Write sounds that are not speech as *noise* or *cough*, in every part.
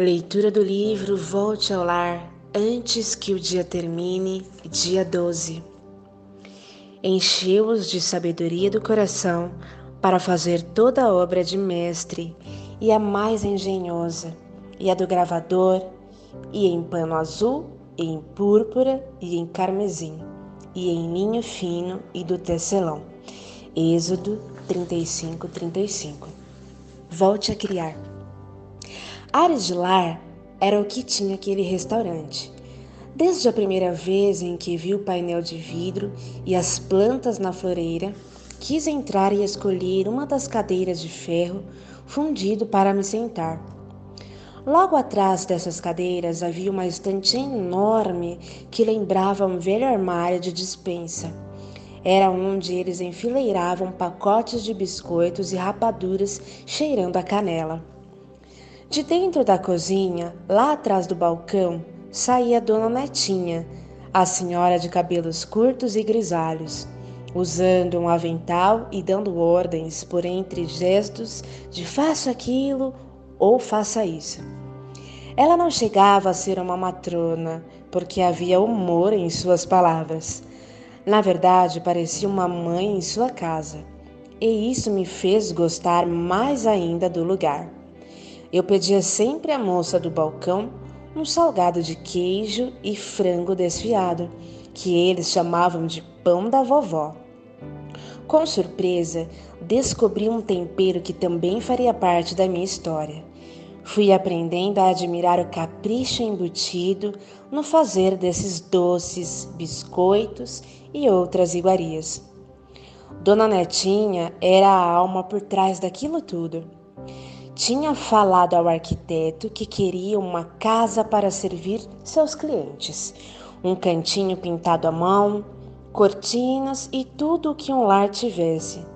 Leitura do livro Volte ao Lar antes que o dia termine, dia 12. Encheu-os de sabedoria do coração para fazer toda a obra de mestre, e a mais engenhosa, e a do gravador, e em pano azul, e em púrpura, e em carmesim, e em linho fino, e do tecelão. Êxodo 35, 35. Volte a criar. Ares de lar era o que tinha aquele restaurante. Desde a primeira vez em que viu o painel de vidro e as plantas na floreira, quis entrar e escolher uma das cadeiras de ferro fundido para me sentar. Logo atrás dessas cadeiras havia uma estante enorme que lembrava um velho armário de dispensa. Era onde eles enfileiravam pacotes de biscoitos e rapaduras cheirando a canela. De dentro da cozinha, lá atrás do balcão, saía Dona Netinha, a senhora de cabelos curtos e grisalhos, usando um avental e dando ordens por entre gestos de faça aquilo ou faça isso. Ela não chegava a ser uma matrona, porque havia humor em suas palavras. Na verdade, parecia uma mãe em sua casa, e isso me fez gostar mais ainda do lugar. Eu pedia sempre à moça do balcão um salgado de queijo e frango desfiado, que eles chamavam de pão da vovó. Com surpresa, descobri um tempero que também faria parte da minha história. Fui aprendendo a admirar o capricho embutido no fazer desses doces, biscoitos e outras iguarias. Dona Netinha era a alma por trás daquilo tudo tinha falado ao arquiteto que queria uma casa para servir seus clientes, um cantinho pintado à mão, cortinas e tudo o que um lar tivesse.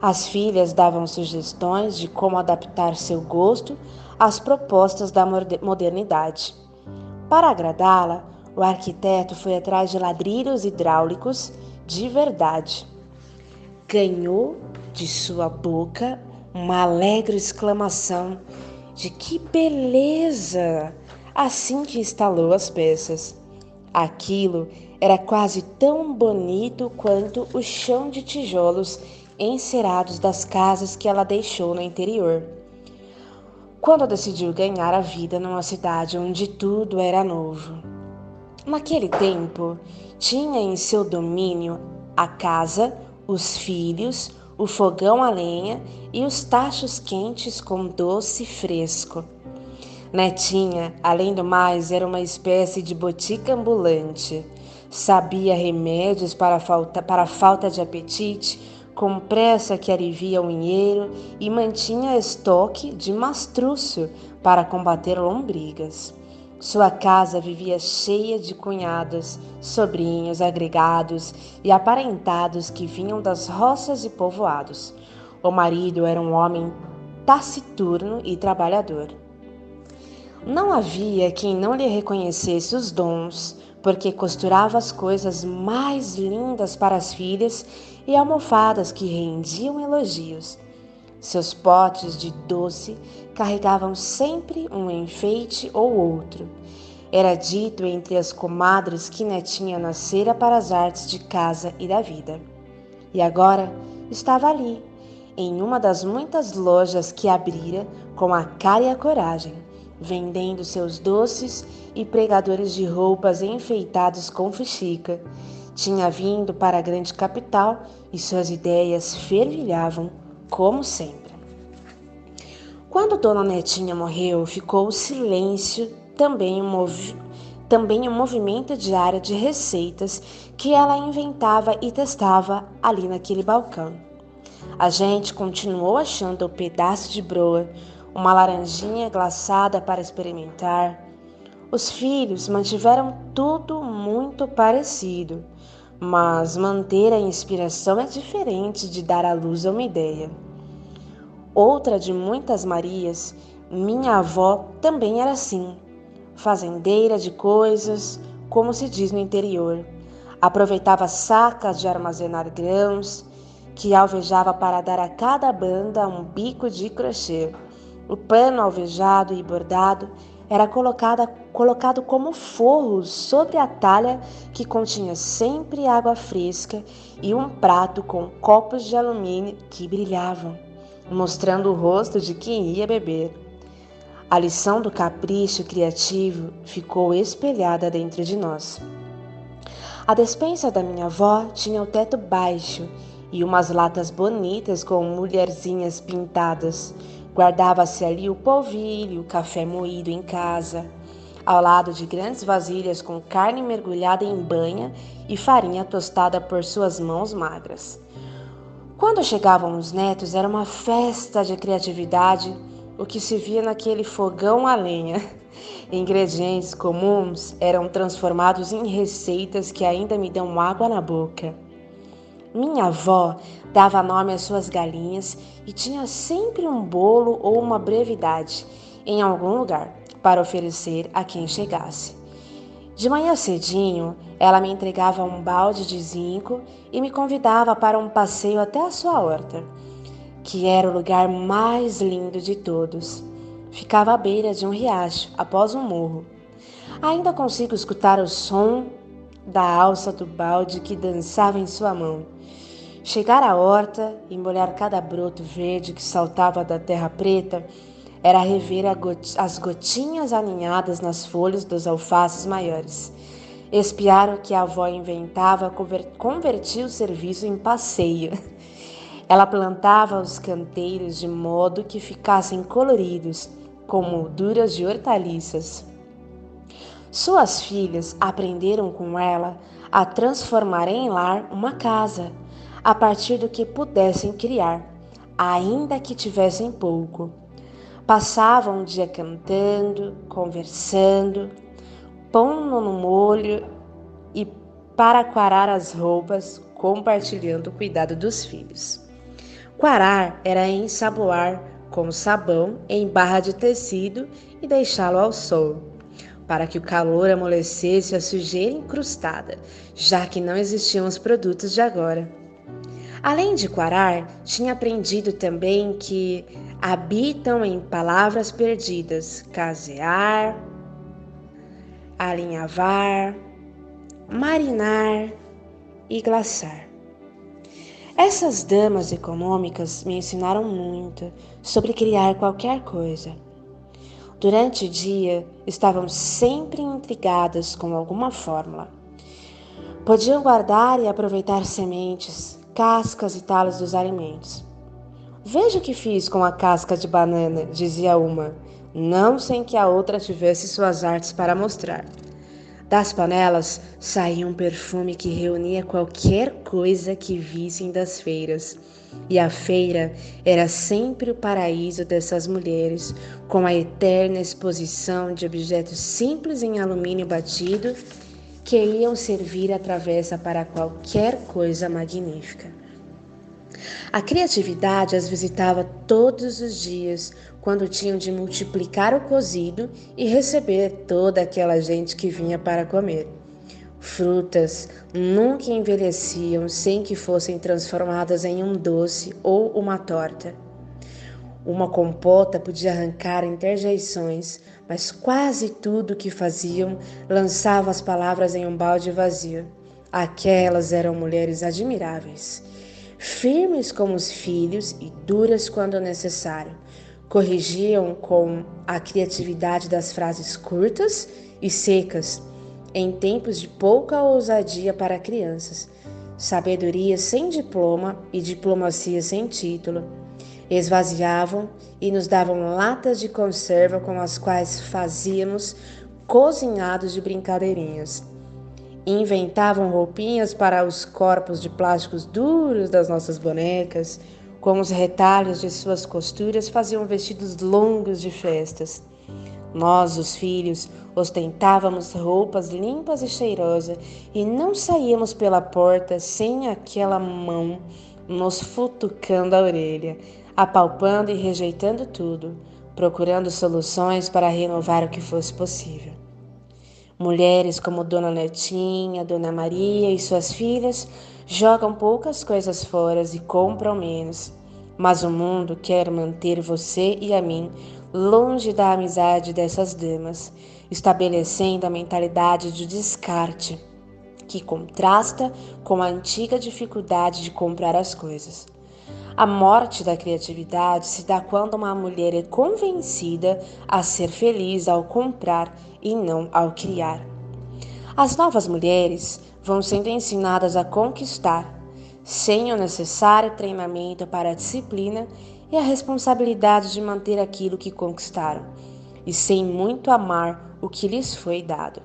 As filhas davam sugestões de como adaptar seu gosto às propostas da modernidade. Para agradá-la, o arquiteto foi atrás de ladrilhos hidráulicos de verdade. Ganhou de sua boca uma alegre exclamação de que beleza! Assim que instalou as peças. Aquilo era quase tão bonito quanto o chão de tijolos encerados das casas que ela deixou no interior. Quando decidiu ganhar a vida numa cidade onde tudo era novo. Naquele tempo, tinha em seu domínio a casa, os filhos, o fogão a lenha e os tachos quentes com doce fresco. Netinha, além do mais, era uma espécie de botica ambulante. Sabia remédios para a falta, para a falta de apetite, com pressa que alivia o inheiro e mantinha estoque de mastrúcio para combater lombrigas. Sua casa vivia cheia de cunhados, sobrinhos, agregados e aparentados que vinham das roças e povoados. O marido era um homem taciturno e trabalhador. Não havia quem não lhe reconhecesse os dons, porque costurava as coisas mais lindas para as filhas e almofadas que rendiam elogios. Seus potes de doce carregavam sempre um enfeite ou outro. Era dito entre as comadres que Netinha nascera para as artes de casa e da vida. E agora estava ali, em uma das muitas lojas que abrira com a cara e a coragem, vendendo seus doces e pregadores de roupas enfeitados com fuxica. Tinha vindo para a grande capital e suas ideias fervilhavam como sempre. Quando Dona Netinha morreu, ficou o silêncio, também um, movi também movimento diário de receitas que ela inventava e testava ali naquele balcão. A gente continuou achando o um pedaço de broa, uma laranjinha glaçada para experimentar. Os filhos mantiveram tudo muito parecido, mas manter a inspiração é diferente de dar à luz a uma ideia. Outra de muitas Marias, minha avó também era assim, fazendeira de coisas, como se diz no interior. Aproveitava sacas de armazenar grãos, que alvejava para dar a cada banda um bico de crochê. O pano alvejado e bordado era colocada, colocado como forro sobre a talha que continha sempre água fresca e um prato com copos de alumínio que brilhavam, mostrando o rosto de quem ia beber. A lição do capricho criativo ficou espelhada dentro de nós. A despensa da minha avó tinha o teto baixo e umas latas bonitas com mulherzinhas pintadas. Guardava-se ali o polvilho, o café moído em casa, ao lado de grandes vasilhas com carne mergulhada em banha e farinha tostada por suas mãos magras. Quando chegavam os netos, era uma festa de criatividade o que se via naquele fogão a lenha. *laughs* Ingredientes comuns eram transformados em receitas que ainda me dão água na boca. Minha avó dava nome às suas galinhas e tinha sempre um bolo ou uma brevidade em algum lugar para oferecer a quem chegasse. De manhã cedinho, ela me entregava um balde de zinco e me convidava para um passeio até a sua horta que era o lugar mais lindo de todos. Ficava à beira de um riacho, após um morro. Ainda consigo escutar o som da alça do balde que dançava em sua mão. Chegar à horta e molhar cada broto verde que saltava da terra preta era rever as gotinhas aninhadas nas folhas dos alfaces maiores. Espiar o que a avó inventava convertia o serviço em passeio. Ela plantava os canteiros de modo que ficassem coloridos, com molduras de hortaliças. Suas filhas aprenderam com ela a transformar em lar uma casa, a partir do que pudessem criar, ainda que tivessem pouco. Passavam um dia cantando, conversando, pondo no molho e para quarar as roupas, compartilhando o cuidado dos filhos. Quarar era ensaboar com sabão em barra de tecido e deixá-lo ao sol, para que o calor amolecesse a sujeira incrustada, já que não existiam os produtos de agora. Além de quarar, tinha aprendido também que habitam em palavras perdidas casear, alinhavar, marinar e glaçar. Essas damas econômicas me ensinaram muito sobre criar qualquer coisa. Durante o dia, estavam sempre intrigadas com alguma fórmula. Podiam guardar e aproveitar sementes, cascas e talos dos alimentos. Veja o que fiz com a casca de banana, dizia uma, não sem que a outra tivesse suas artes para mostrar. Das panelas saía um perfume que reunia qualquer coisa que vissem das feiras. E a feira era sempre o paraíso dessas mulheres, com a eterna exposição de objetos simples em alumínio batido que iam servir a travessa para qualquer coisa magnífica. A criatividade as visitava todos os dias, quando tinham de multiplicar o cozido e receber toda aquela gente que vinha para comer. Frutas nunca envelheciam sem que fossem transformadas em um doce ou uma torta. Uma compota podia arrancar interjeições, mas quase tudo que faziam lançava as palavras em um balde vazio. Aquelas eram mulheres admiráveis, firmes como os filhos e duras quando necessário corrigiam com a criatividade das frases curtas e secas, em tempos de pouca ousadia para crianças, sabedoria sem diploma e diplomacia sem título. Esvaziavam e nos davam latas de conserva com as quais fazíamos cozinhados de brincadeirinhas. Inventavam roupinhas para os corpos de plásticos duros das nossas bonecas, com os retalhos de suas costuras, faziam vestidos longos de festas. Nós, os filhos, ostentávamos roupas limpas e cheirosas e não saíamos pela porta sem aquela mão nos futucando a orelha, apalpando e rejeitando tudo, procurando soluções para renovar o que fosse possível. Mulheres como Dona Netinha, Dona Maria e suas filhas jogam poucas coisas fora e compram menos. Mas o mundo quer manter você e a mim longe da amizade dessas damas, estabelecendo a mentalidade de descarte, que contrasta com a antiga dificuldade de comprar as coisas. A morte da criatividade se dá quando uma mulher é convencida a ser feliz ao comprar e não ao criar. As novas mulheres vão sendo ensinadas a conquistar, sem o necessário treinamento para a disciplina e a responsabilidade de manter aquilo que conquistaram, e sem muito amar o que lhes foi dado.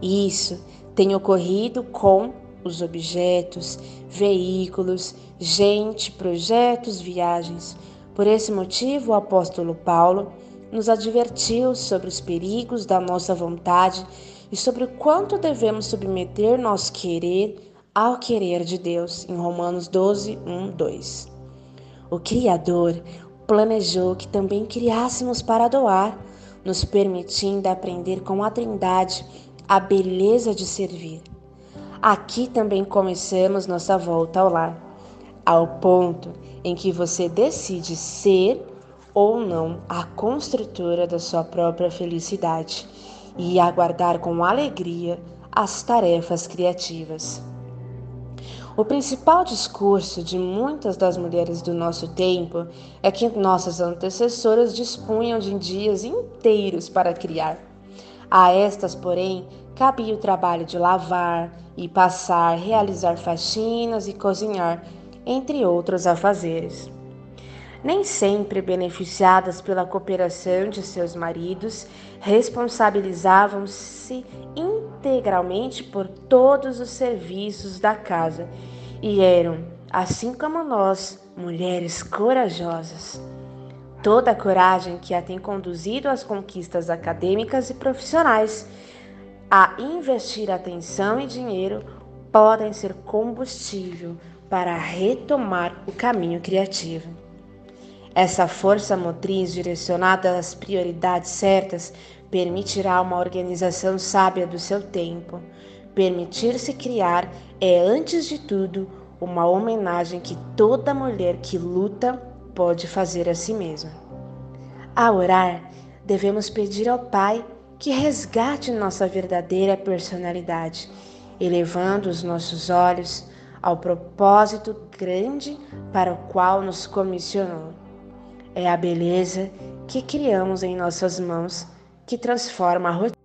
Isso tem ocorrido com os objetos, veículos, gente, projetos, viagens. Por esse motivo, o apóstolo Paulo nos advertiu sobre os perigos da nossa vontade e sobre o quanto devemos submeter nosso querer ao querer de Deus, em Romanos 12, 1, 2. O Criador planejou que também criássemos para doar, nos permitindo aprender com a Trindade a beleza de servir. Aqui também começamos nossa volta ao lar, ao ponto em que você decide ser ou não a construtora da sua própria felicidade e aguardar com alegria as tarefas criativas. O principal discurso de muitas das mulheres do nosso tempo é que nossas antecessoras dispunham de dias inteiros para criar. A estas, porém, cabia o trabalho de lavar e passar, realizar faxinas e cozinhar, entre outros afazeres. Nem sempre beneficiadas pela cooperação de seus maridos, responsabilizavam-se integralmente por todos os serviços da casa e eram, assim como nós, mulheres corajosas. Toda a coragem que a tem conduzido às conquistas acadêmicas e profissionais a investir atenção e dinheiro podem ser combustível para retomar o caminho criativo. Essa força motriz direcionada às prioridades certas permitirá uma organização sábia do seu tempo. Permitir-se criar é, antes de tudo, uma homenagem que toda mulher que luta pode fazer a si mesma. A orar, devemos pedir ao Pai que resgate nossa verdadeira personalidade, elevando os nossos olhos ao propósito grande para o qual nos comissionou. É a beleza que criamos em nossas mãos que transforma a rotina.